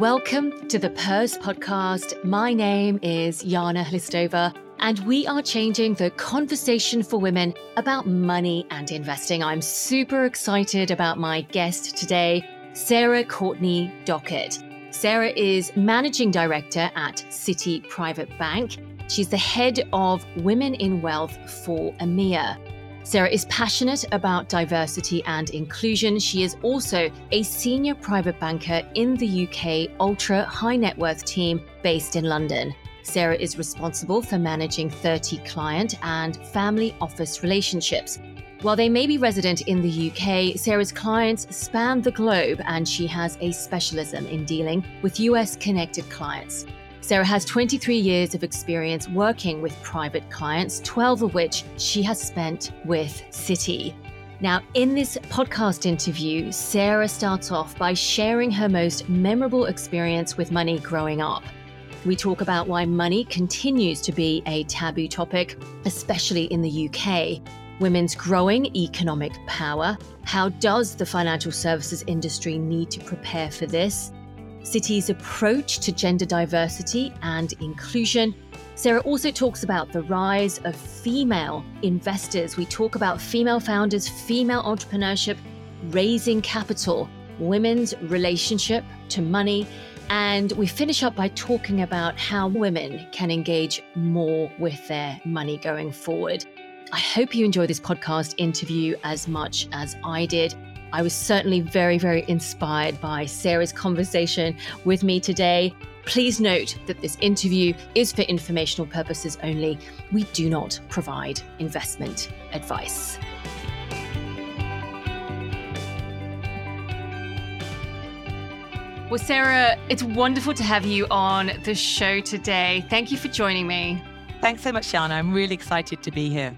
Welcome to the Purse Podcast. My name is Yana Hlistova, and we are changing the conversation for women about money and investing. I'm super excited about my guest today, Sarah Courtney Dockett. Sarah is managing director at Citi Private Bank. She's the head of Women in Wealth for EMEA. Sarah is passionate about diversity and inclusion. She is also a senior private banker in the UK ultra high net worth team based in London. Sarah is responsible for managing 30 client and family office relationships. While they may be resident in the UK, Sarah's clients span the globe and she has a specialism in dealing with US connected clients. Sarah has 23 years of experience working with private clients, 12 of which she has spent with Citi. Now, in this podcast interview, Sarah starts off by sharing her most memorable experience with money growing up. We talk about why money continues to be a taboo topic, especially in the UK, women's growing economic power, how does the financial services industry need to prepare for this, Citi's approach to gender diversity and inclusion. Sarah also talks about the rise of female investors. We talk about female founders, female entrepreneurship, raising capital, women's relationship to money. And we finish up by talking about how women can engage more with their money going forward. I hope you enjoy this podcast interview as much as I did. I was certainly very, very inspired by Sarah's conversation with me today. Please note that this interview is for informational purposes only. We do not provide investment advice. Well, Sarah, it's wonderful to have you on the show today. Thank you for joining me. Thanks so much, Shana. I'm really excited to be here.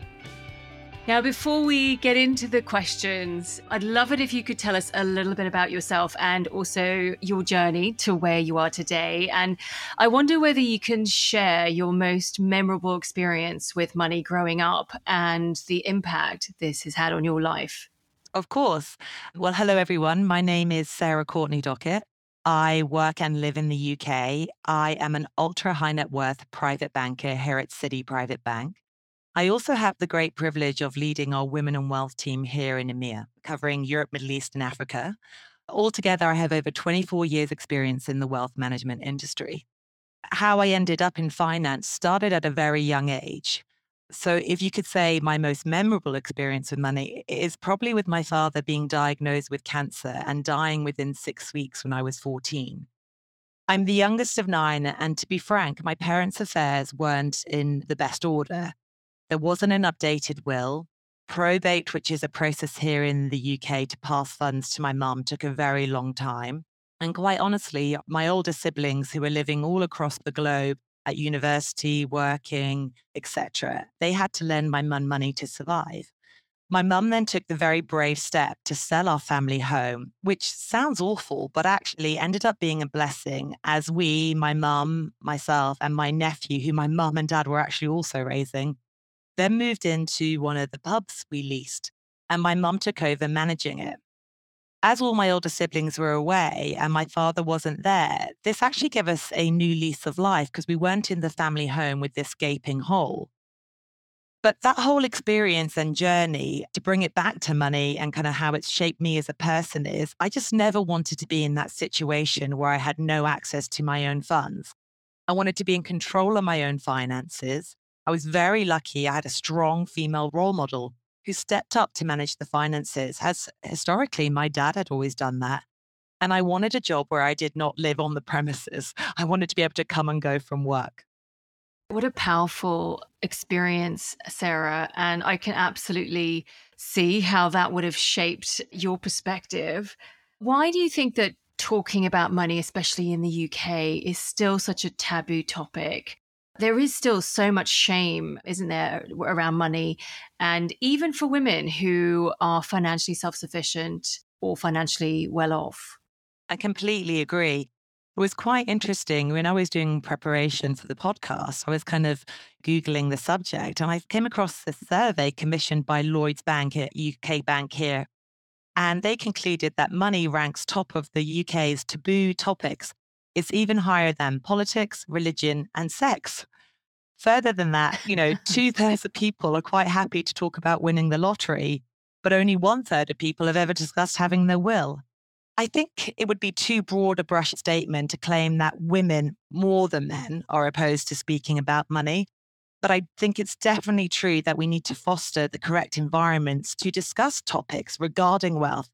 Now, before we get into the questions, I'd love it if you could tell us a little bit about yourself and also your journey to where you are today. And I wonder whether you can share your most memorable experience with money growing up and the impact this has had on your life. Of course. Well, hello, everyone. My name is Sarah Courtney Dockett. I work and live in the UK. I am an ultra high net worth private banker here at Citi Private Bank. I also have the great privilege of leading our Women and Wealth team here in EMEA, covering Europe, Middle East, and Africa. Altogether, I have over 24 years' experience in the wealth management industry. How I ended up in finance started at a very young age. So, if you could say my most memorable experience with money is probably with my father being diagnosed with cancer and dying within six weeks when I was 14. I'm the youngest of nine, and to be frank, my parents' affairs weren't in the best order. There wasn't an updated will. Probate, which is a process here in the UK to pass funds to my mum, took a very long time. And quite honestly, my older siblings who were living all across the globe at university, working, etc., they had to lend my mum money to survive. My mum then took the very brave step to sell our family home, which sounds awful, but actually ended up being a blessing as we, my mum, myself, and my nephew, who my mum and dad were actually also raising, then moved into one of the pubs we leased, and my mum took over managing it. As all my older siblings were away and my father wasn't there, this actually gave us a new lease of life because we weren't in the family home with this gaping hole. But that whole experience and journey to bring it back to money and kind of how it's shaped me as a person is I just never wanted to be in that situation where I had no access to my own funds. I wanted to be in control of my own finances. I was very lucky. I had a strong female role model who stepped up to manage the finances, as historically my dad had always done that. And I wanted a job where I did not live on the premises. I wanted to be able to come and go from work. What a powerful experience, Sarah. And I can absolutely see how that would have shaped your perspective. Why do you think that talking about money, especially in the UK, is still such a taboo topic? There is still so much shame, isn't there, around money? And even for women who are financially self sufficient or financially well off. I completely agree. It was quite interesting when I was doing preparation for the podcast. I was kind of Googling the subject and I came across this survey commissioned by Lloyds Bank at UK Bank here. And they concluded that money ranks top of the UK's taboo topics It's even higher than politics, religion, and sex. Further than that, you know, two thirds of people are quite happy to talk about winning the lottery, but only one third of people have ever discussed having their will. I think it would be too broad a brush statement to claim that women more than men are opposed to speaking about money. But I think it's definitely true that we need to foster the correct environments to discuss topics regarding wealth.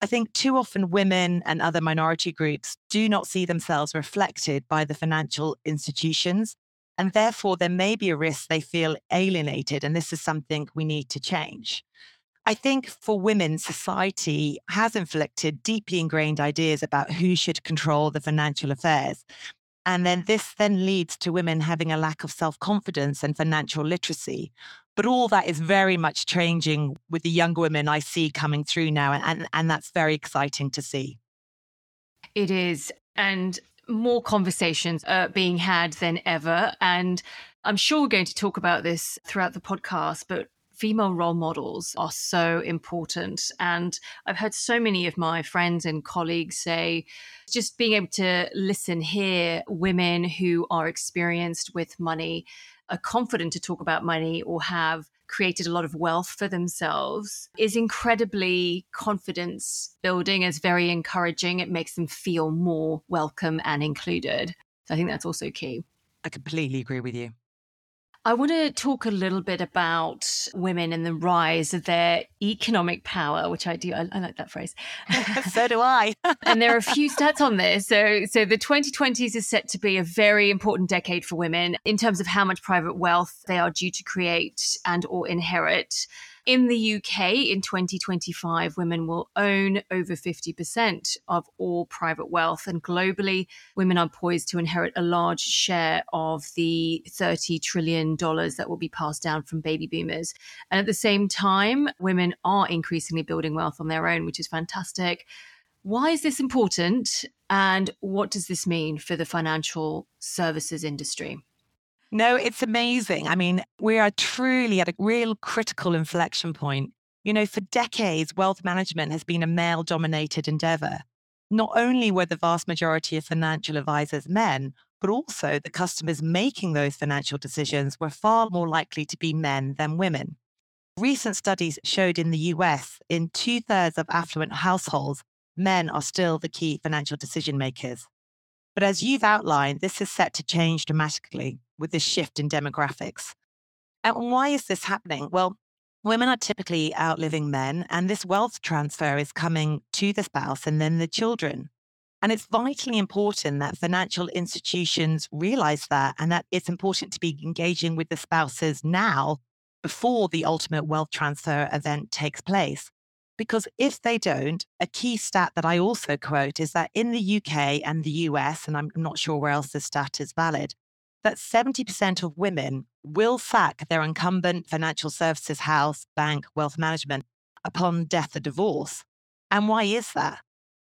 I think too often women and other minority groups do not see themselves reflected by the financial institutions. And therefore, there may be a risk they feel alienated. And this is something we need to change. I think for women, society has inflicted deeply ingrained ideas about who should control the financial affairs. And then this then leads to women having a lack of self confidence and financial literacy. But all that is very much changing with the younger women I see coming through now. And, and that's very exciting to see. It is. And more conversations are being had than ever. And I'm sure we're going to talk about this throughout the podcast, but female role models are so important. And I've heard so many of my friends and colleagues say just being able to listen, hear women who are experienced with money, are confident to talk about money, or have created a lot of wealth for themselves is incredibly confidence building, is very encouraging. It makes them feel more welcome and included. So I think that's also key. I completely agree with you. I want to talk a little bit about women and the rise of their economic power, which I do. I, I like that phrase. so do I. and there are a few stats on this. So, so the 2020s is set to be a very important decade for women in terms of how much private wealth they are due to create and or inherit. In the UK in 2025, women will own over 50% of all private wealth. And globally, women are poised to inherit a large share of the $30 trillion that will be passed down from baby boomers. And at the same time, women are increasingly building wealth on their own, which is fantastic. Why is this important? And what does this mean for the financial services industry? No, it's amazing. I mean, we are truly at a real critical inflection point. You know, for decades, wealth management has been a male dominated endeavor. Not only were the vast majority of financial advisors men, but also the customers making those financial decisions were far more likely to be men than women. Recent studies showed in the US, in two thirds of affluent households, men are still the key financial decision makers. But as you've outlined, this is set to change dramatically with this shift in demographics. And why is this happening? Well, women are typically outliving men, and this wealth transfer is coming to the spouse and then the children. And it's vitally important that financial institutions realize that and that it's important to be engaging with the spouses now before the ultimate wealth transfer event takes place. Because if they don't, a key stat that I also quote is that in the UK and the US, and I'm not sure where else this stat is valid, that 70% of women will sack their incumbent financial services house, bank, wealth management upon death or divorce. And why is that?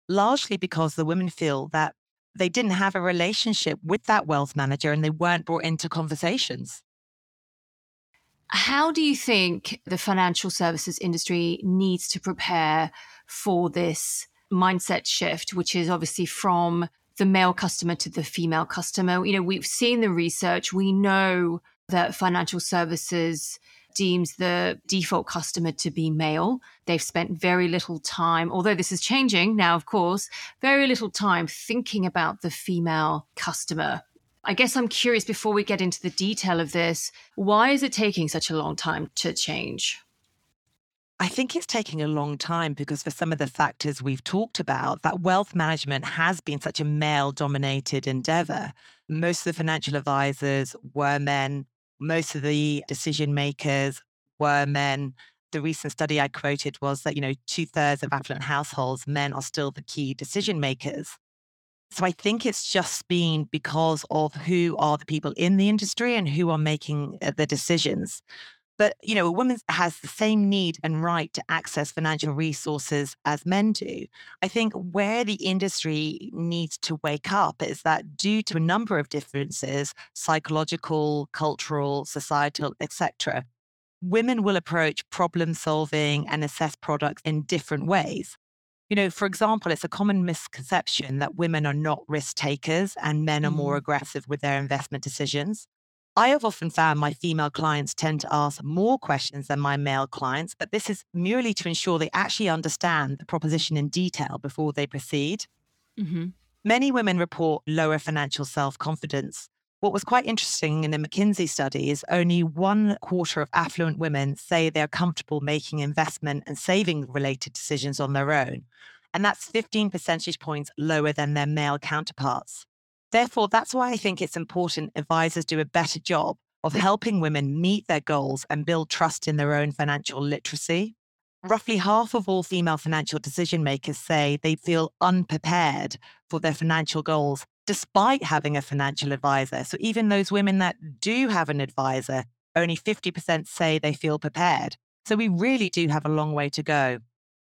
Largely because the women feel that they didn't have a relationship with that wealth manager and they weren't brought into conversations. How do you think the financial services industry needs to prepare for this mindset shift, which is obviously from the male customer to the female customer. You know, we've seen the research. We know that financial services deems the default customer to be male. They've spent very little time, although this is changing now, of course, very little time thinking about the female customer. I guess I'm curious before we get into the detail of this, why is it taking such a long time to change? I think it's taking a long time because for some of the factors we've talked about, that wealth management has been such a male dominated endeavor. Most of the financial advisors were men, most of the decision makers were men. The recent study I quoted was that, you know, two thirds of affluent households, men are still the key decision makers. So I think it's just been because of who are the people in the industry and who are making uh, the decisions. But, you know, a woman has the same need and right to access financial resources as men do. I think where the industry needs to wake up is that due to a number of differences, psychological, cultural, societal, etc., women will approach problem solving and assess products in different ways. You know, for example, it's a common misconception that women are not risk takers and men are more Mm. aggressive with their investment decisions. I have often found my female clients tend to ask more questions than my male clients, but this is merely to ensure they actually understand the proposition in detail before they proceed. hmm Many women report lower financial self confidence. What was quite interesting in a McKinsey study is only one quarter of affluent women say they're comfortable making investment and saving related decisions on their own. And that's 15 percentage points lower than their male counterparts. Therefore, that's why I think it's important advisors do a better job of mm. helping women meet their goals and build trust in their own financial literacy. Roughly half of all female financial decision makers say they feel unprepared for their financial goals despite having a financial advisor. So even those women that do have an advisor, only 50% say they feel prepared. So we really do have a long way to go.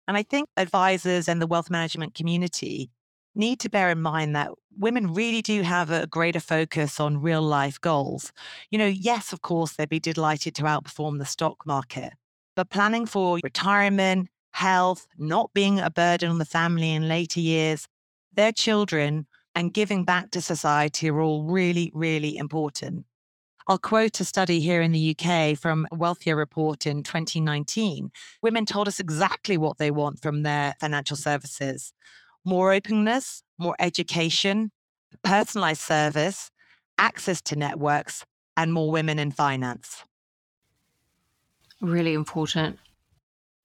And I think advisors and the wealth management community need to bear in mind that women really do have a greater focus on real life goals. You know, yes, of course, they'd be delighted to outperform the stock market, but planning for retirement, health, not being a burden on the family in later years, their children, and giving back to society are all really, really important. I'll quote a study here in the UK from a Wealthier Report in 2019. Women told us exactly what they want from their financial services more openness, more education, personalized service, access to networks, and more women in finance. Really important.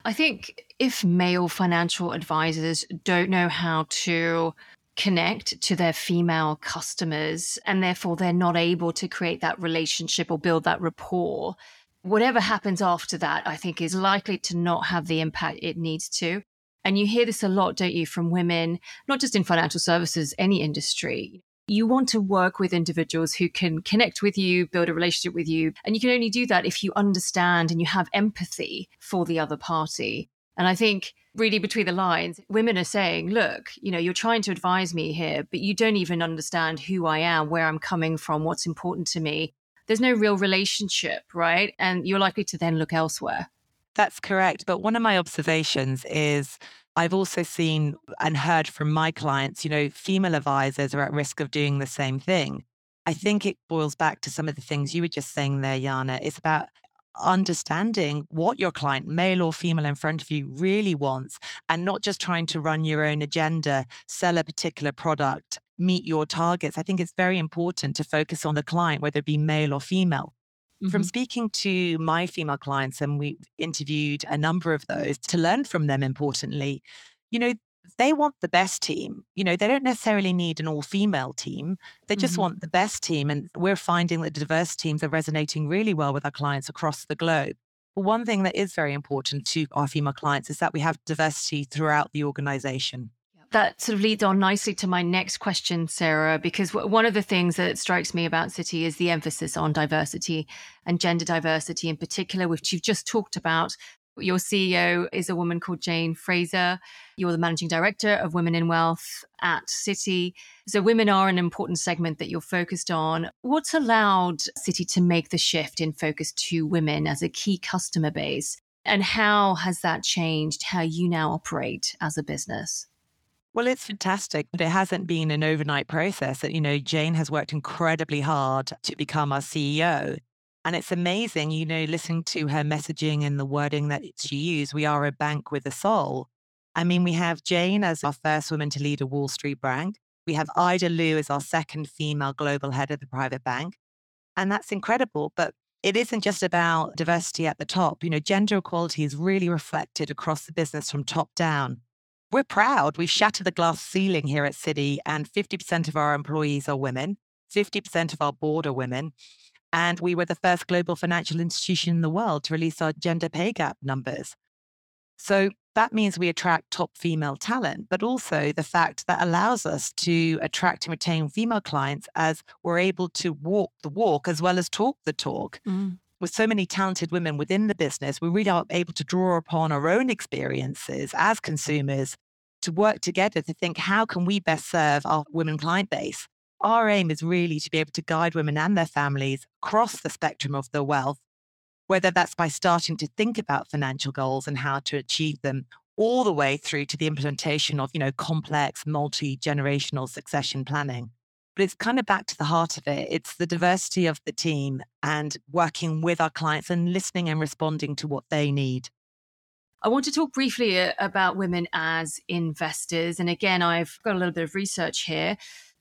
I think if male financial advisors don't know how to connect to their female customers and therefore they're not able to create that relationship or build that rapport, whatever happens after that, I think is likely to not have the impact it needs to. And you hear this a lot, don't you, from women, not just in financial services, any industry. You want to work with individuals who can connect with you, build a relationship with you. And you can only do that if you understand and you have empathy for the other party. And I think really between the lines, women are saying, look, you know, you're trying to advise me here, but you don't even understand who I am, where I'm coming from, what's important to me. There's no real relationship, right? And you're likely to then look elsewhere. That's correct. But one of my observations is I've also seen and heard from my clients, you know, female advisors are at risk of doing the same thing. I think it boils back to some of the things you were just saying there, Yana. It's about understanding what your client, male or female, in front of you really wants and not just trying to run your own agenda, sell a particular product, meet your targets. I think it's very important to focus on the client, whether it be male or female. From Mhm. speaking to my female clients, and we interviewed a number of those to learn from them, importantly, you know, they want the best team. You know, they don't necessarily need an all female team. They just Mhm. want the best team. And we're finding that diverse teams are resonating really well with our clients across the globe. But one thing that is very important to our female clients is that we have diversity throughout the organization. That sort of leads on nicely to my next question, Sarah, because one of the things that strikes me about Citi is the emphasis on diversity and gender diversity in particular, which you've just talked about. Your CEO is a woman called Jane Fraser. You're the managing director of Women in Wealth at Citi. So, women are an important segment that you're focused on. What's allowed Citi to make the shift in focus to women as a key customer base? And how has that changed how you now operate as a business? Well, it's fantastic, but it hasn't been an overnight process. That, you know, Jane has worked incredibly hard to become our CEO. And it's amazing, you know, listening to her messaging and the wording that she used. We are a bank with a soul. I mean, we have Jane as our first woman to lead a Wall Street bank. We have Ida Liu as our second female global head of the private bank. And that's incredible. But it isn't just about diversity at the top. You know, gender equality is really reflected across the business from top down. We're proud. We've shattered the glass ceiling here at Citi, and 50% of our employees are women, 50% of our board are women. And we were the first global financial institution in the world to release our gender pay gap numbers. So that means we attract top female talent, but also the fact that allows us to attract and retain female clients as we're able to walk the walk as well as talk the talk. Mm. With so many talented women within the business, we really are able to draw upon our own experiences as consumers to work together to think how can we best serve our women client base. Our aim is really to be able to guide women and their families across the spectrum of their wealth, whether that's by starting to think about financial goals and how to achieve them, all the way through to the implementation of, you know, complex multi-generational succession planning. But it's kind of back to the heart of it. It's the diversity of the team and working with our clients and listening and responding to what they need. I want to talk briefly uh, about women as investors. And again, I've got a little bit of research here.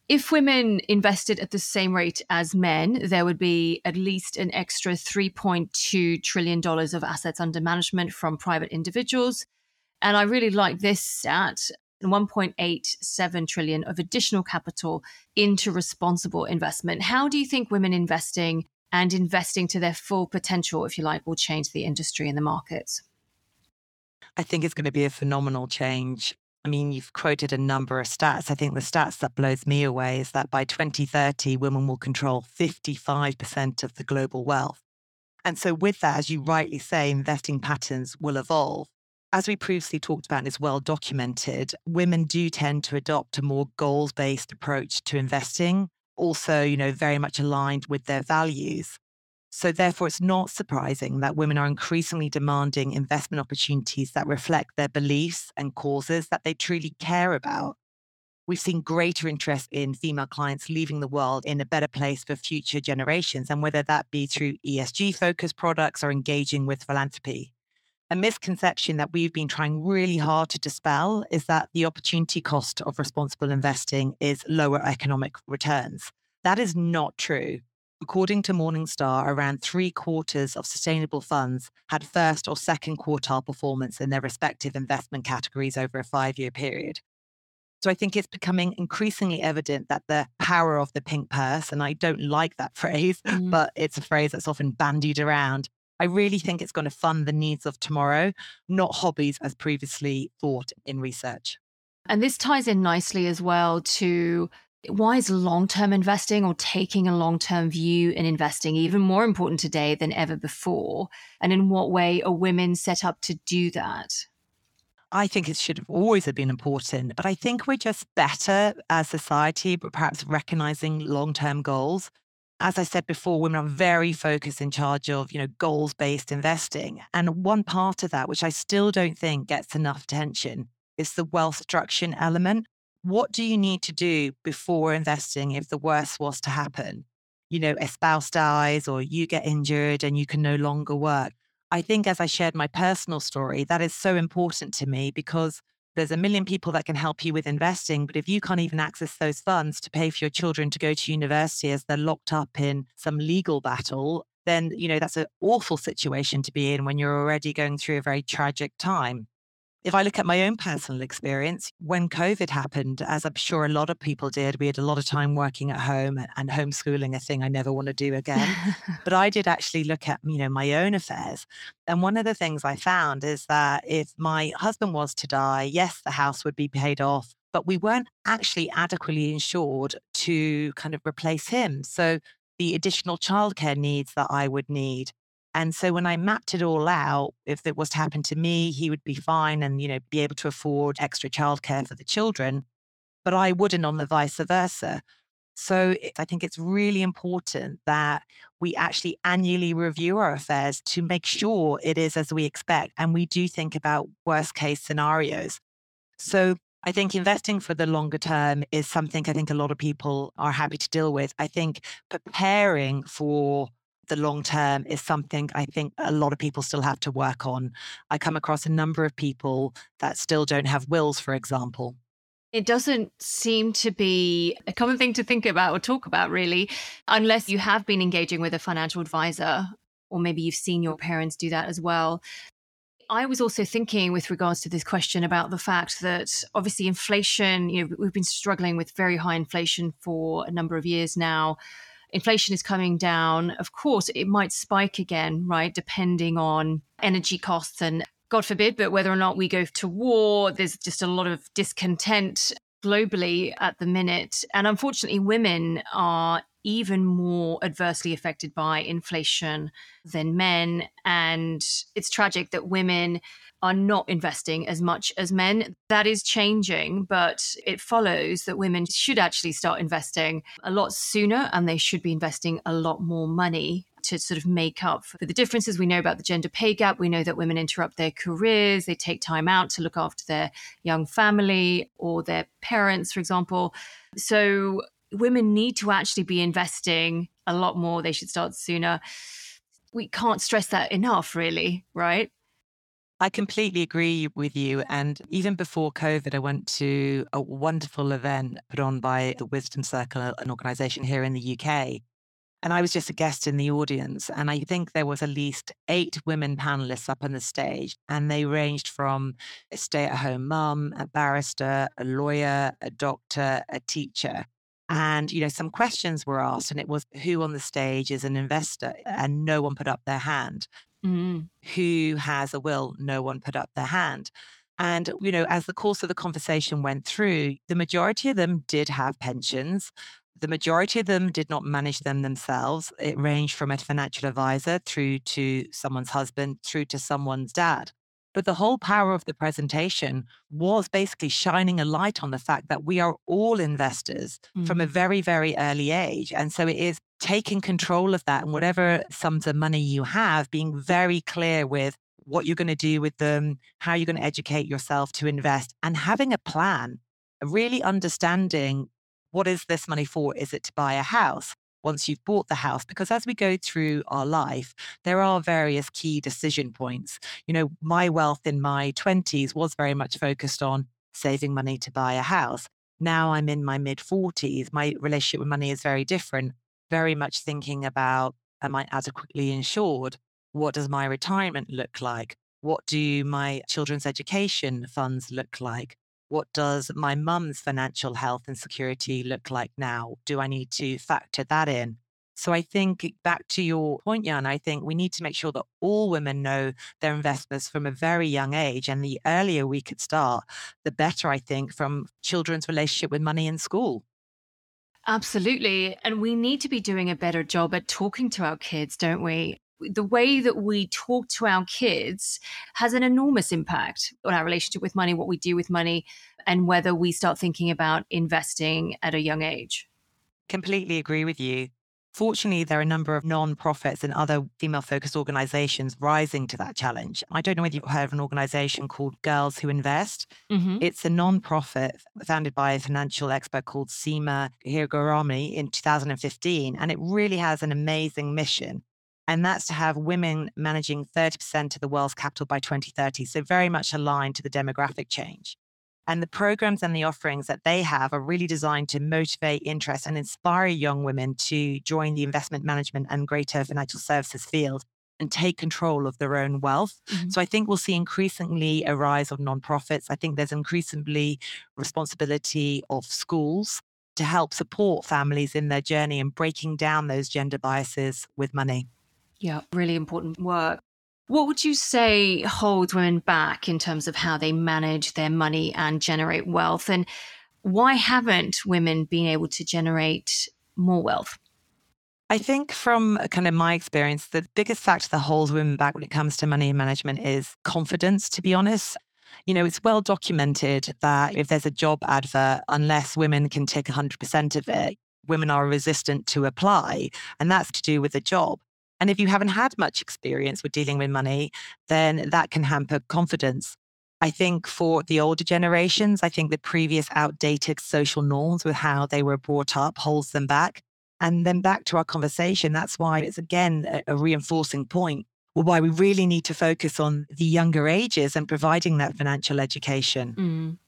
If women invested at the same rate as men, there would be at least an extra $3.2 trillion of assets under management from private individuals. And I really like this stat 1.87 trillion of additional capital into responsible investment. How do you think women investing and investing to their full potential, if you like, will change the industry and the markets? I think it's going to be a phenomenal change. I mean, you've quoted a number of stats. I think the stats that blows me away is that by 2030, women will control 55% of the global wealth. And so, with that, as you rightly say, investing patterns will evolve as we previously talked about and is well documented, women do tend to adopt a more goals based approach to investing, also, you know, very much aligned with their values. So, therefore, it's not surprising that women are increasingly demanding investment opportunities that reflect their beliefs and causes that they truly care about. We've seen greater interest in female clients leaving the world in a better place for future generations, and whether that be through ESG focused products or engaging with philanthropy a misconception that we've been trying really hard to dispel is that the opportunity cost of responsible investing is lower economic returns. That is not true. According to Morningstar, around three quarters of sustainable funds had first or second quartile performance in their respective investment categories over a five year period. So I think it's becoming increasingly evident that the power of the pink purse, and I don't like that phrase, mm. but it's a phrase that's often bandied around, I really think it's going to fund the needs of tomorrow, not hobbies as previously thought in research. And this ties in nicely as well to why is long term investing or taking a long term view in investing even more important today than ever before? And in what way are women set up to do that? I think it should have always have been important, but I think we're just better as society, but perhaps recognizing long term goals as I said before, women are very focused in charge of, you know, goals based investing. And one part of that, which I still don't think gets enough attention, is the wealth structure element. What do you need to do before investing if the worst was to happen? You know, a spouse dies or you get injured and you can no longer work. I think, as I shared my personal story, that is so important to me because there's a million people that can help you with investing. But if you can't even access those funds to pay for your children to go to university as they're locked up in some legal battle, then, you know, that's an awful situation to be in when you're already going through a very tragic time. If I look at my own personal experience, when COVID happened, as I'm sure a lot of people did, we had a lot of time working at home and homeschooling, a thing I never want to do again. but I did actually look at, you know, my own affairs. And one of the things I found is that if my husband was to die, yes, the house would be paid off, but we weren't actually adequately insured to kind of replace him. So the additional childcare needs that I would need and so when I mapped it all out, if it was to happen to me, he would be fine and, you know, be able to afford extra childcare for the children, but I wouldn't on the vice versa. So I think it's really important that we actually annually review our affairs to make sure it is as we expect. And we do think about worst case scenarios. So I think investing for the longer term is something I think a lot of people are happy to deal with. I think preparing for the long term is something I think a lot of people still have to work on. I come across a number of people that still don't have wills, for example. It doesn't seem to be a common thing to think about or talk about, really, unless you have been engaging with a financial advisor, or maybe you've seen your parents do that as well. I was also thinking with regards to this question about the fact that obviously inflation, you know, we've been struggling with very high inflation for a number of years now inflation is coming down. Of course, it might spike again, right? Depending on energy costs and God forbid, but whether or not we go to war, there's just a lot of discontent globally at the minute. And unfortunately, women are even more adversely affected by inflation than men. And it's tragic that women are not investing as much as men. That is changing, but it follows that women should actually start investing a lot sooner and they should be investing a lot more money to sort of make up for the differences. We know about the gender pay gap. We know that women interrupt their careers, they take time out to look after their young family or their parents, for example. So women need to actually be investing a lot more. They should start sooner. We can't stress that enough, really, right? I completely agree with you. And even before COVID, I went to a wonderful event put on by the Wisdom Circle, an organization here in the UK. And I was just a guest in the audience. And I think there was at least eight women panelists up on the stage. And they ranged from a stay at home mum, a barrister, a lawyer, a doctor, a teacher. And, you know, some questions were asked, and it was who on the stage is an investor? And no one put up their hand. Mm. Who has a will? No one put up their hand. And, you know, as the course of the conversation went through, the majority of them did have pensions. The majority of them did not manage them themselves. It ranged from a financial advisor through to someone's husband, through to someone's dad. But the whole power of the presentation was basically shining a light on the fact that we are all investors mm. from a mm. very, very early age. And so it is taking control of that and whatever sums of money you have, being very clear with what you're going to do with them, how you're going to educate yourself to invest, and having a plan, really understanding what is this money for? Is it to buy a house? Once you've bought the house. Because as we go through our life, there are various key decision points. You know, my wealth in my 20s was very much focused on saving money to buy a house. Now I'm in my mid 40s. My relationship with money is very different, very much thinking about am I adequately insured? What does my retirement look like? What do my children's education funds look like? What does my mum's financial health and security look like now? Do I need to factor that in? So I think back to your point, Jan, I think we need to make sure that all women know their investments from a very young age. And the earlier we could start, the better, I think, from children's relationship with money in school. Absolutely. And we need to be doing a better job at talking to our kids, don't we? The way that we talk to our kids has an enormous impact on our relationship with money, what we do with money, and whether we start thinking about investing at a young age. Completely agree with you. Fortunately, there are a number of non-profits and other female focused organizations rising to that challenge. I don't know whether you've heard of an organization called Girls Who Invest. Mm-hmm. It's a non-profit founded by a financial expert called Seema Hingorani in 2015. And it really has an amazing mission and that's to have women managing 30% of the world's capital by 2030. So, very much aligned to the demographic change. And the programs and the offerings that they have are really designed to motivate interest and inspire young women to join the investment management and greater financial services field and take control of their own wealth. Mm-hmm. So I think we'll see increasingly a rise of nonprofits. I think there's increasingly responsibility of schools to help support families in their journey and breaking down those gender biases with money. Yeah, really important work. What would you say holds women back in terms of how they manage their money and generate wealth? And why haven't women been able to generate more wealth? I think from kind of my experience, the biggest factor that holds women back when it comes to money management is confidence, to be honest. You know, it's well documented that if there's a job advert, unless women can take 100% of it, women are resistant to apply. And that's to do with the job. And if you haven't had much experience with dealing with money, then that can hamper confidence. I think for the older generations, I think the previous outdated social norms with how they were brought up holds them back. And then back to our conversation, that's why it's again a, a reinforcing point. Why we really need to focus on the younger ages and providing that financial education. Mm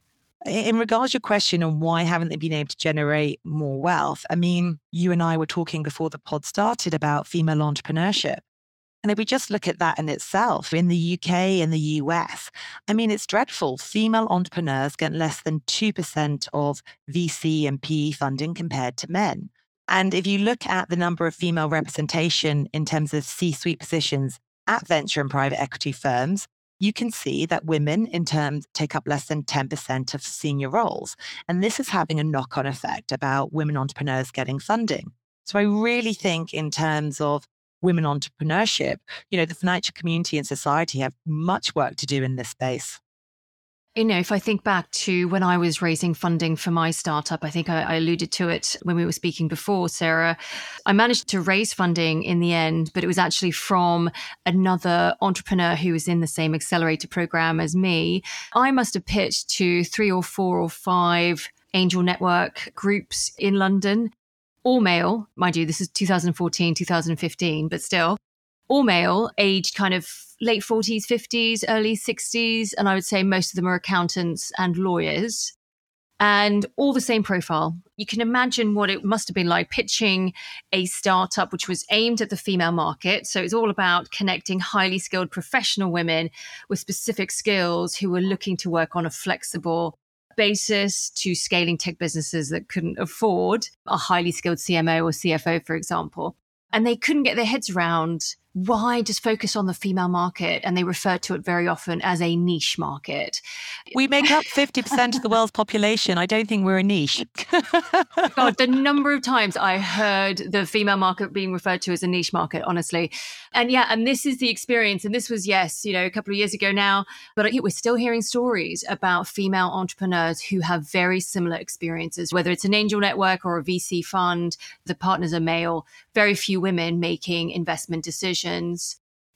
in regards to your question on why haven't they been able to generate more wealth, I mean, you and I were talking before the pod started about female entrepreneurship. And if we just look at that in itself, in the UK and the US, I mean, it's dreadful. Female entrepreneurs get less than 2% of VC and PE funding compared to men. And if you look at the number of female representation in terms of C suite positions at venture and private equity firms, you can see that women in terms take up less than 10% of senior roles. And this is having a knock on effect about women entrepreneurs getting funding. So I really think in terms of women entrepreneurship, you know, the financial community and society have much work to do in this space. You know, if I think back to when I was raising funding for my startup, I think I, I, alluded to it when we were speaking before, Sarah. I managed to raise funding in the end, but it was actually from another entrepreneur who was in the same accelerator program as me. I must have pitched to three or four or five angel network groups in London, all male, mind you, this is 2014, 2015, but still all male, aged kind of late 40s, 50s, early 60s. And I would say most of them are accountants and lawyers and all the same profile. You can imagine what it must have been like pitching a startup which was aimed at the female market. So it's all about connecting highly skilled professional women with specific skills who were looking to work on a flexible basis to scaling tech businesses that couldn't afford a highly skilled CMO or CFO, for example. And they couldn't get their heads around why just focus on the female market? And they refer to it very often as a niche market. We make up 50% of the world's population. I don't think we're a niche. God, the number of times I heard the female market being referred to as a niche market, honestly. And yeah, and this is the experience. And this was, yes, you know, a couple of years ago now, but we're still hearing stories about female entrepreneurs who have very similar experiences, whether it's an angel network or a VC fund, the partners are male, very few women making investment decisions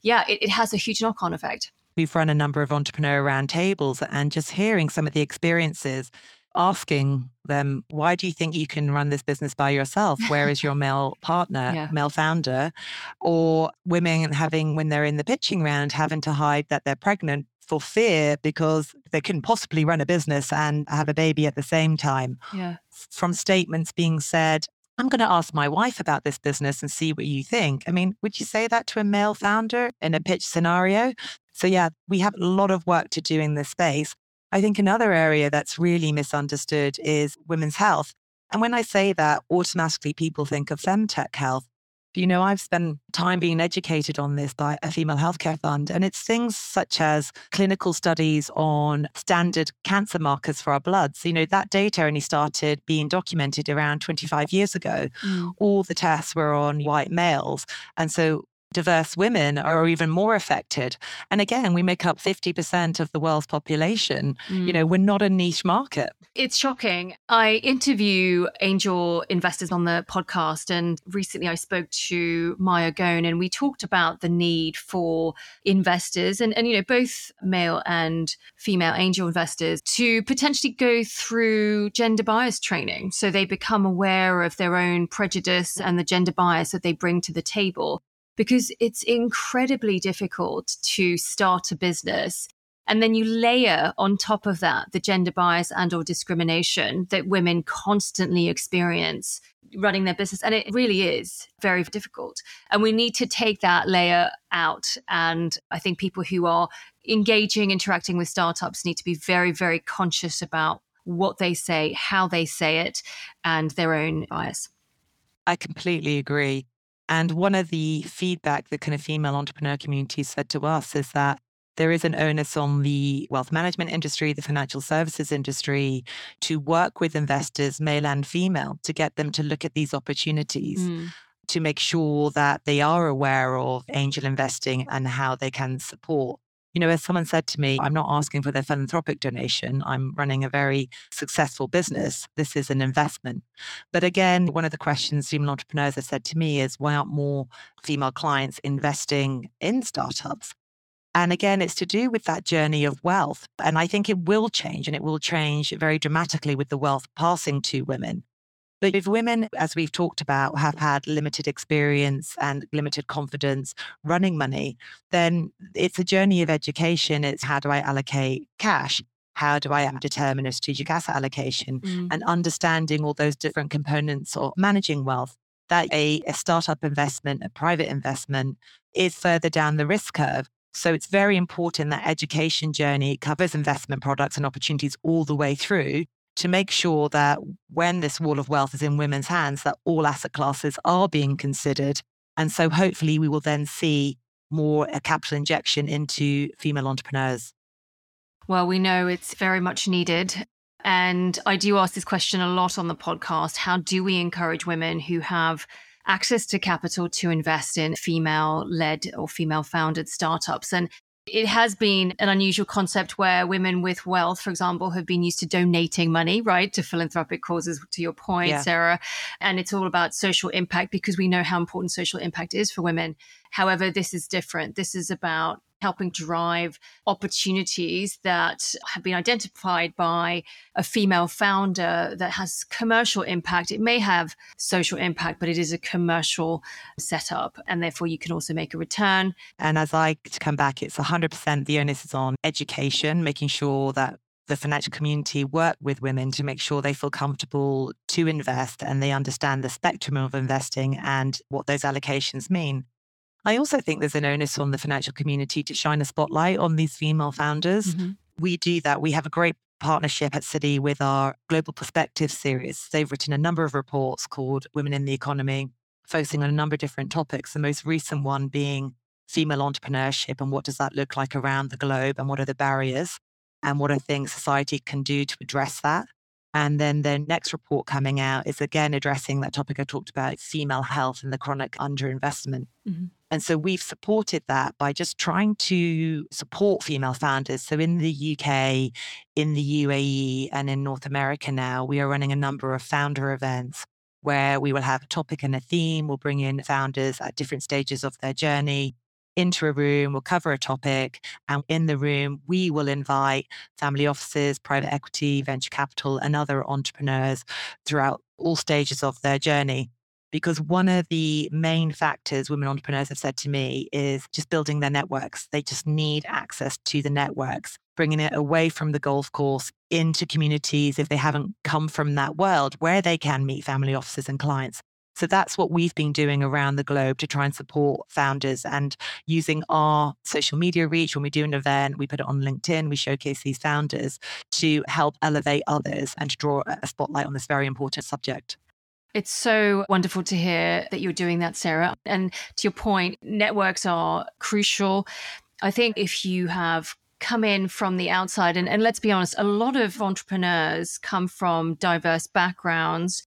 yeah, it, it has a huge knock on effect. We've run a number of entrepreneur roundtables and just hearing some of the experiences, asking them, why do you think you can run this business by yourself? Where is your male partner, yeah. male founder? Or women having, when they're in the pitching round, having to hide that they're pregnant for fear because they couldn't possibly run a business and have a baby at the same time. Yeah. From statements being said, I'm going to ask my wife about this business and see what you think. I mean, would you say that to a male founder in a pitch scenario? So, yeah, we have a lot of work to do in this space. I think another area that's really misunderstood is women's health. And when I say that, automatically people think of femtech health. You know, I've spent time being educated on this by a female healthcare fund, and it's things such as clinical studies on standard cancer markers for our bloods. You know, that data only started being documented around 25 years ago. Mm. All the tests were on white males. And so diverse women are even more affected. And again, we make up 50% of the world's population. Mm. You know, we're not a niche market. It's shocking. I interview angel investors on the podcast, and recently I spoke to Maya Gone, and we talked about the need for investors and, and you know, both male and female angel investors to potentially go through gender bias training so they become aware of their own prejudice and the gender bias that they bring to the table because it's incredibly difficult to start a business and then you layer on top of that the gender bias and or discrimination that women constantly experience running their business and it really is very difficult. And we need to take that layer out and i think people who are engaging interacting with startups need to be very very conscious about what they say how they say it and their own bias. I completely agree and one of the feedback the kind of female entrepreneur community said to us is that there is an onus on the wealth management industry, the financial services industry, to work with investors, male and female, to get them to look at these opportunities. Mm. To make sure that they are aware of angel investing and how they can support you know, as someone said to me, I'm not asking for their philanthropic donation. I'm running a very successful business. This is an investment. But again, one of the questions female entrepreneurs have said to me is why aren't more female clients investing in startups? And again, it's to do with that journey of wealth. And I think it will change and it will change very dramatically with the wealth passing to women. But if women, as we've talked about, have had limited experience and limited confidence running money, then it's a journey of education. It's how do I allocate cash? How do I determine a strategic asset allocation mm. and understanding all those different components of managing wealth? That a, a startup investment, a private investment is further down the risk curve. So it's very important that education journey covers investment products and opportunities all the way through to make sure that when this wall of wealth is in women's hands, that all asset classes are being considered. And so hopefully we will then see more a capital injection into female entrepreneurs. Well, we know it's very much needed. And I do ask this question a lot on the podcast. How do we encourage women who have access to capital to invest in female led or female founded startups? And It has been an unusual concept where women with wealth, for example, have been used to donating money, right, to philanthropic causes, to your point, yeah. Sarah. And it's all about social impact because we know how important social impact is for women. However, this is different. This is about helping drive opportunities that have been identified by a female founder that has commercial impact. It may have social impact, but it is a commercial setup. And therefore, you can also make a return. And as I come back, it's 100% the onus is on education, making sure that the financial community work with women to make sure they feel comfortable to invest and they understand the spectrum of investing and what those allocations mean. I also think there's an onus on the financial community to shine a spotlight on these female founders. Mm-hmm. We do that. We have a great partnership at Citi with our Global Perspective series. They've written a number of reports called Women in the Economy, focusing on a number of different topics. The most recent one being female entrepreneurship and what does that look like around the globe and what are the barriers and what are things society can do to address that. And then the next report coming out is again addressing that topic I talked about female health and the chronic underinvestment. Mm-hmm. And so we've supported that by just trying to support female founders. So in the UK, in the UAE, and in North America now, we are running a number of founder events where we will have a topic and a theme. We'll bring in founders at different stages of their journey into a room, we'll cover a topic, and in the room, we will invite family offices, private equity, venture capital, and other entrepreneurs throughout all stages of their journey. Because one of the main factors women entrepreneurs have said to me is just building their networks. They just need access to the networks, bringing it away from the golf course into communities if they haven't come from that world where they can meet family offices and clients. So that's what we've been doing around the globe to try and support founders and using our social media reach. When we do an event, we put it on LinkedIn, we showcase these founders to help elevate others and to draw a spotlight on this very important subject. It's so wonderful to hear that you're doing that, Sarah. And to your point, networks are crucial. I think if you have come in from the outside, and, and let's be honest, a lot of entrepreneurs come from diverse backgrounds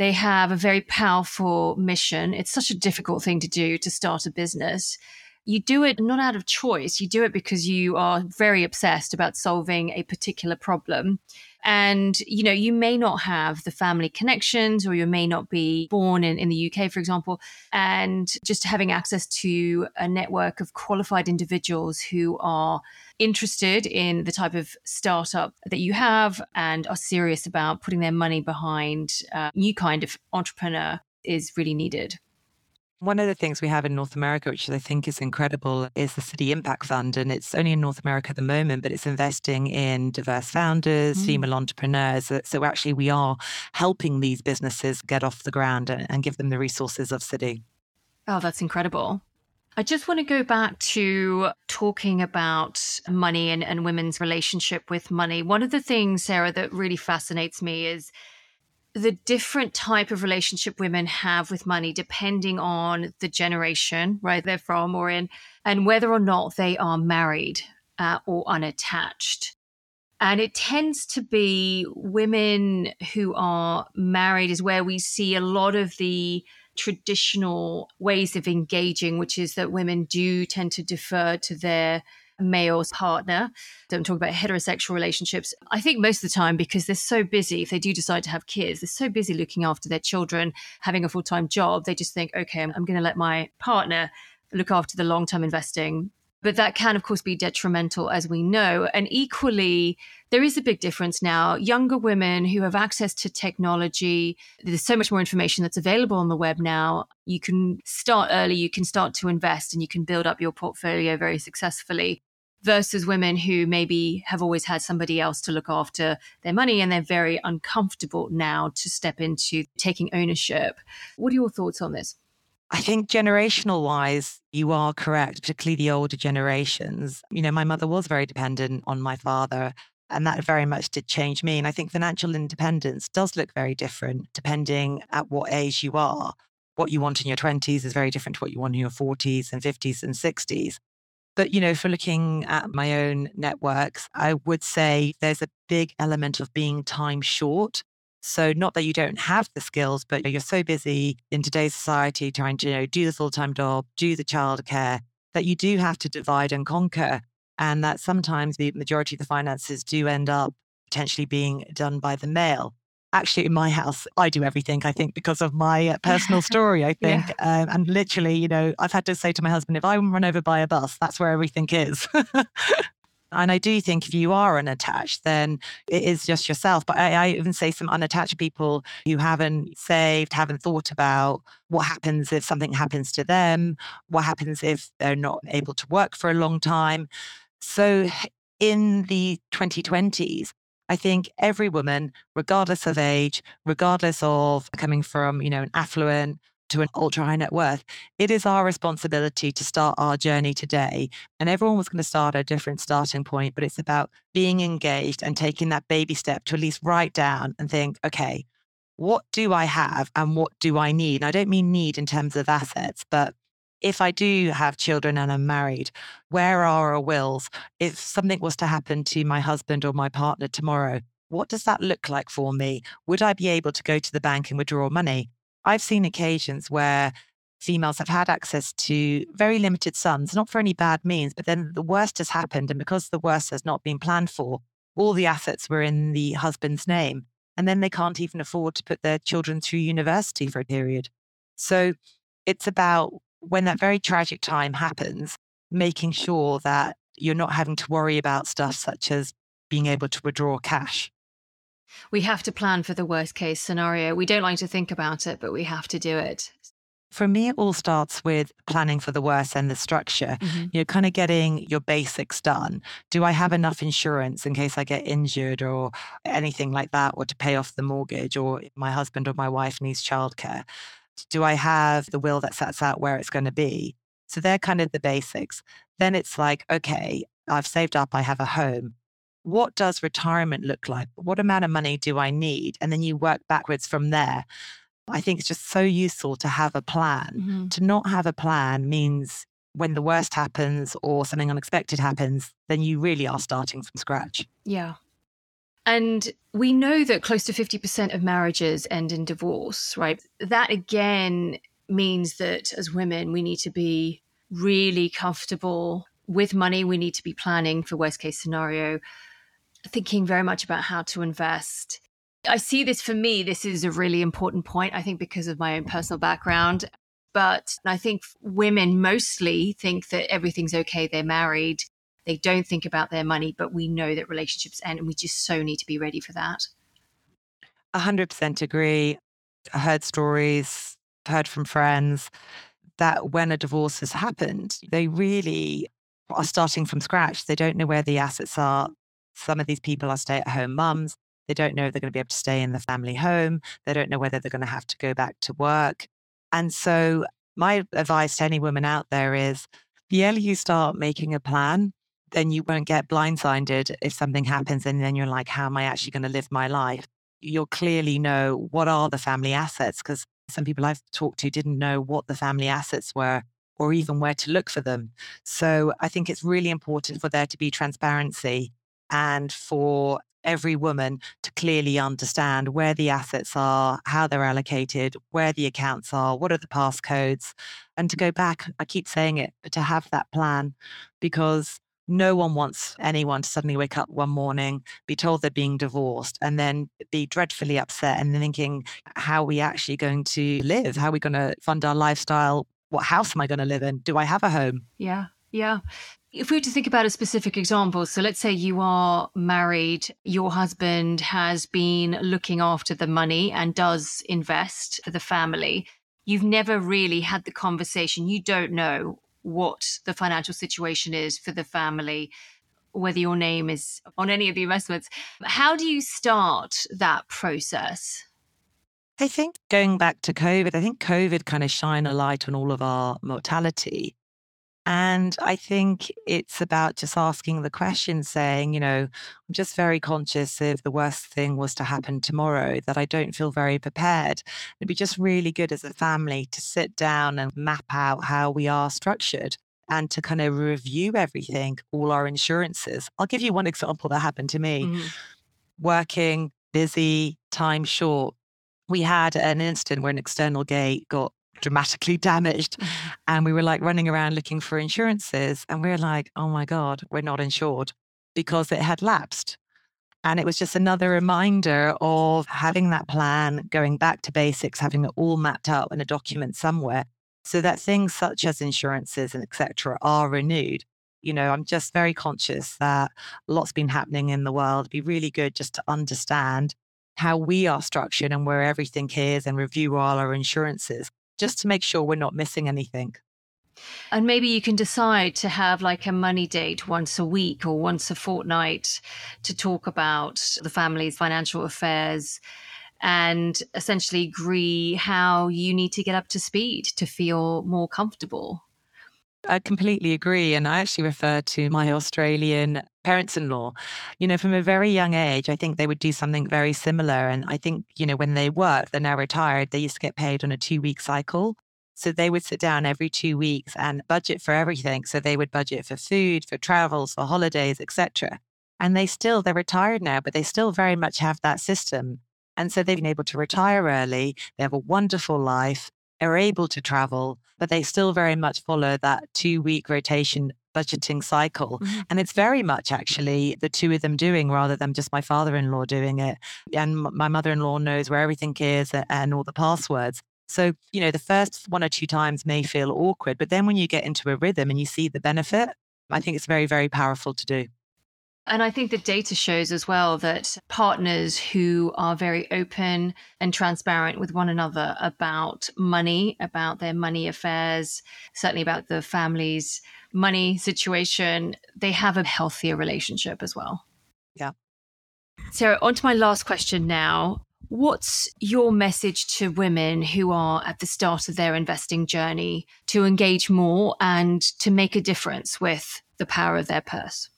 they have a very powerful mission. It's such a difficult thing to do to start a business. You do it not out of choice, you do it because you are very obsessed about solving a particular problem. And, you know, you may not have the family connections or you may not be born in, in the UK, for example. And just having access to a network of qualified individuals who are interested in the type of startup that you have and are serious about putting their money behind a new kind of entrepreneur is really needed. One of the things we have in North America, which I think is incredible, is the Citi Impact Fund. And it's only in North America at the moment, but it's investing in diverse founders, mm. female entrepreneurs. So actually, we are helping these businesses get off the ground and, and give them the resources of Citi. Oh, that's incredible. I just want to go back to talking about money and, and women's relationship with money. One of the things, Sarah, that really fascinates me is the different type of relationship women have with money depending on the generation right they're from or in and whether or not they are married uh, or unattached. And it tends to be women who are married is where we see a lot of the traditional ways of engaging which is that women do tend to defer to their male partner. Don't talk about heterosexual relationships. I think most of the time, because they're so busy, if they do decide to have kids, they're so busy looking after their children, having a full time job, they just think, okay, I'm, I'm going to let my partner look after the long term investing. But that can, of course, be detrimental, as we know. And equally, there is a big difference now. Younger women who have access to technology, there's so much more information that's available on the web now. You can start early, you can start to invest, and you can build up your portfolio very successfully versus women who maybe have always had somebody else to look after their money and they're very uncomfortable now to step into taking ownership. What are your thoughts on this? I think generational wise, you are correct, particularly the older generations. You know, my mother was very dependent on my father, and that very much did change me. And I think financial independence does look very different depending at what age you are. What you want in your 20s is very different to what you want in your 40s and 50s and 60s. But, you know, for looking at my own networks, I would say there's a big element of being time short. So, not that you don't have the skills, but you're so busy in today's society trying to, you know, do the full time job, do the childcare, that you do have to divide and conquer. and that sometimes the majority of the finances do end up potentially being done by the male. Actually, in my house, I do everything, I think, because of my uh, personal story, I think. Yeah. Um, and literally, you know, I've had to say to my husband, if I'm run over by a bus, that's where everything is. And I do think if you are unattached, then it is just yourself. But I, I, even say some unattached people who haven't saved, haven't thought about what happens if something happens to them, what happens if they're not able to work for a long time. So in the 2020s, I think every woman, regardless of age, regardless of coming from, you know, an affluent to an ultra high net worth, it is our responsibility to start our journey today. And everyone was going to start at a different starting point, but it's about being engaged and taking that baby step to at least write down and think, okay, what do I have and what do I need? And I don't mean need in terms of assets, but if I do have children and I'm married, where are our wills? If something was to happen to my husband or my partner tomorrow, what does that look like for me? Would I be able to go to the bank and withdraw money? I've seen occasions where females have had access to very limited sums, not for any bad means, but then the worst has happened. And because the worst has not been planned for, all the assets were in the husband's name. And then they can't even afford to put their children through university for a period. So it's about when that very tragic time happens, making sure that you're not having to worry about stuff such as being able to withdraw cash we have to plan for the worst case scenario. We don't like to think about it, but we have to do it. For me, it all starts with planning for the worst and the structure. Mm-hmm. You're kind of getting your basics done. Do I have enough insurance in case I get injured or anything like that, or to pay off the mortgage, or my husband or my wife needs childcare? Do I have the will that sets out where it's going to be? So they're kind of the basics. Then it's like, okay, I've saved up, I have a home what does retirement look like? What amount of money do I need? And then you work backwards from there. I think it's just so useful to have a plan. Mm-hmm. To not have a plan means when the worst happens or something unexpected happens, then you really are starting from scratch. Yeah. And we know that close to 50% of marriages end in divorce, right? That again means that as women, we need to be really comfortable with money. We need to be planning for worst case scenario thinking very much about how to invest. I see this for me, this is a really important point, I think, because of my own personal background. But I think women mostly think that everything's okay, they're married, they don't think about their money, but we know that relationships end and we just so need to be ready for that. 100% agree. I heard stories, heard from friends that when a divorce has happened, they really are starting from scratch. They don't know where the assets are. Some of these people are stay at home mums. They don't know if they're going to be able to stay in the family home. They don't know whether they're going to have to go back to work. And so, my advice to any woman out there is the earlier you start making a plan, then you won't get blindsided if something mm. happens. And then you're like, how am I actually going to live my life? You'll clearly know what are the family assets because some people I've talked to didn't know what the family assets were or even where to look for them. So I think it's really important for there to be transparency and for every woman to clearly understand where the assets are, how they're allocated, where the accounts are, what are the passcodes, and to go back. I keep saying it, but to have that plan because no one wants anyone to suddenly wake up one morning, be told they're being divorced, and then be dreadfully upset and thinking, how are we actually going to live? How are we going to fund our lifestyle? What house am I going to live in? Do I have a home? Yeah. Yeah. If we were to think about a specific example, so let's say you are married, your husband has been looking after the money and does invest for the family. You've never really had the conversation. You don't know what the financial situation is for the family, whether your name is on any of the investments. How do you start that process? I think going back to COVID, I think COVID kind of shine a light on all of our mortality. And I think it's about just asking the question, saying, you know, I'm just very conscious if the worst thing was to happen tomorrow, that I don't feel very prepared. It'd be just really good as a family to sit down and map out how we are structured and to kind of review everything, all our insurances. I'll give you one example that happened to me. Mm-hmm. Working, busy, time short. We had an incident where an external gate got dramatically damaged. Mm-hmm. And we were like running around looking for insurances. And we were like, oh my God, we're not insured because it had lapsed. And it was just another reminder of having that plan, going back to basics, having it all mapped out in a document somewhere so that things such as insurances and etc are renewed. You know, I'm just very conscious that lots been happening in the world. It'd be really good just to understand how we are structured and where everything is and review all our insurances just to make sure we're not missing anything. And maybe you can decide to have like a money date once a week or once a fortnight to talk about the family's financial affairs and essentially agree how you need to get up to speed to feel more comfortable. I completely agree. And I actually refer to my Australian parents in law. You know, from a very young age, I think they would do something very similar. And I think, you know, when they work, they're now retired, they used to get paid on a two week cycle. So they would sit down every two weeks and budget for everything. So they would budget for food, for travels, for holidays, etc. And they still, they're retired now, but they still very much have that system. And so they've been able to retire early. They have a wonderful life are able to travel, but they still very much follow that two week rotation budgeting cycle. Mm-hmm. And it's very much actually the two of them doing rather than just my father in law doing it. And my mother in law knows where everything is and all the passwords. So, you know, the first one or two times may feel awkward, but then when you get into a rhythm and you see the benefit, I think it's very, very powerful to do. And I think the data shows as well that partners who are very open and transparent with one another about money, about their money affairs, certainly about the family's money situation, they have a healthier relationship as well. Yeah. So, on to my last question now. What's your message to women who are at the start of their investing journey to engage more and to make a difference with the power of their purse?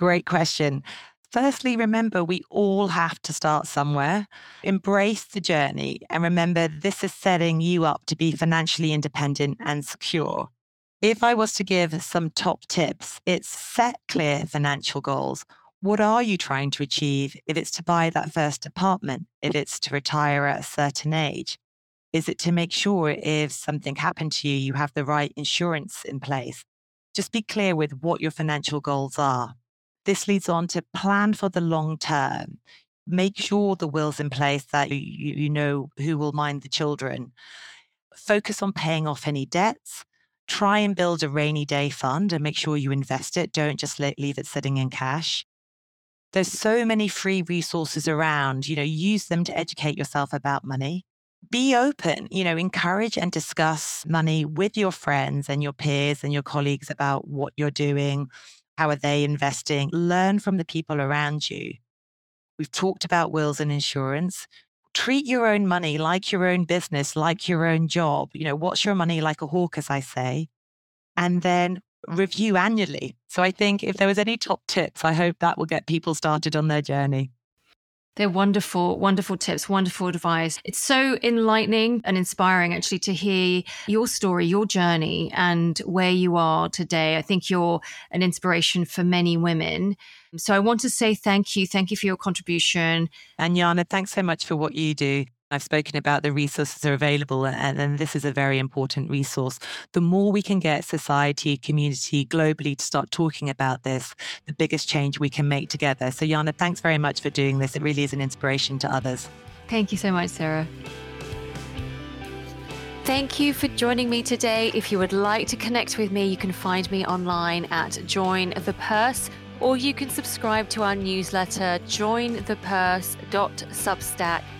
Great question. Firstly, remember we all have to start somewhere. Embrace the journey and remember this is setting you up to be financially independent and secure. If I was to give some top tips, it's set clear financial goals. What are you trying to achieve? If it's to buy that first apartment, if it's to retire at a certain age, is it to make sure if something happened to you, you have the right insurance in place? Just be clear with what your financial goals are. This leads on to plan for the long term. Make sure the will's in place that you, you know who will mind the children. Focus on paying off any debts. Try and build a rainy day fund and make sure you invest it. Don't just leave it sitting in cash. There's so many free resources around, you know, use them to educate yourself about money be open, you know, encourage and discuss money with your friends and your peers and your colleagues about what you're doing, how are they investing? Learn from the people around you. We've talked about wills and insurance. Treat your own money like your own business, like your own job. You know, watch your money like a hawk, as I say, and then review annually. So I think if there was any top tips, I hope that will get people started on their journey. They're wonderful, wonderful tips, wonderful advice. It's so enlightening and inspiring actually to hear your story, your journey, and where you are today. I think you're an inspiration for many women. So I want to say thank you. Thank you for your contribution. And Jana, thanks so much for what you do. I've spoken about the resources are available, and, and this is a very important resource. The more we can get society, community, globally to start talking about this, the biggest change we can make together. So, Jana, thanks very much for doing this. It really is an inspiration to others. Thank you so much, Sarah. Thank you for joining me today. If you would like to connect with me, you can find me online at Join the Purse or you can subscribe to our newsletter, jointhepurse.substack.com